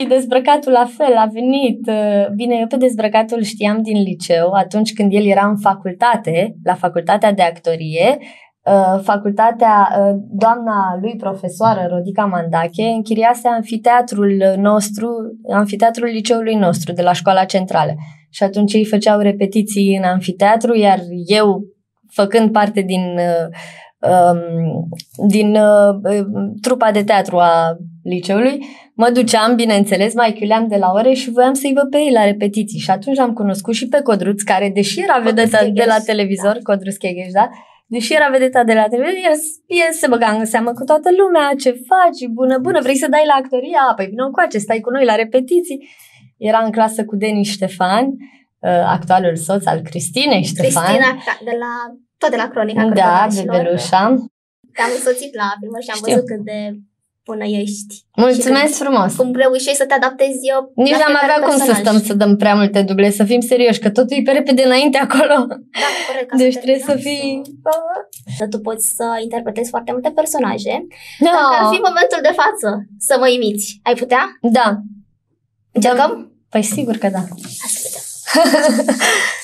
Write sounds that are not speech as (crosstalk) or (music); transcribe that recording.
Și dezbrăcatul la fel a venit. uh, Bine, eu pe dezbrăcatul știam din liceu, atunci când el era în facultate, la facultatea de actorie, uh, facultatea, uh, doamna lui profesoară Rodica Mandache închiriase anfiteatrul nostru, anfiteatrul liceului nostru de la școala centrală. Și atunci ei făceau repetiții în anfiteatru, iar eu, făcând parte din uh, um, din uh, uh, trupa de teatru a liceului, mă duceam, bineînțeles, mai chiuleam de la ore și voiam să-i văd pe ei la repetiții. Și atunci am cunoscut și pe Codruț, care, deși era Codruț vedeta de Chegheș, la televizor, da. Codruț Chegheș, da? Deși era vedeta de la televizor, el, el se băga în seamă cu toată lumea, ce faci, bună, bună, vrei să dai la actoria? Păi vină încoace, stai cu noi la repetiții. Era în clasă cu Deni Ștefan, uh, actualul soț al Cristinei Ștefan. Cristina, ca- de la, tot de la Cronica Da, Crocodilașilor. bebelușa. Te-am însoțit la filmări și am Știu. văzut cât de bună ești. Mulțumesc frumos! Cum reușești să te adaptezi eu Nici la n-am fiecare avea cum să personaj. stăm să dăm prea multe duble, să fim serioși, că totul e pe repede înainte acolo. Da, corect. ca Deci trebuie să terminăm, fii... Să tu poți să interpretezi foarte multe personaje. No. Dacă ar fi momentul de față să mă imiți, ai putea? Da. Încercăm? Păi sigur că da. Hai să vedem. (laughs)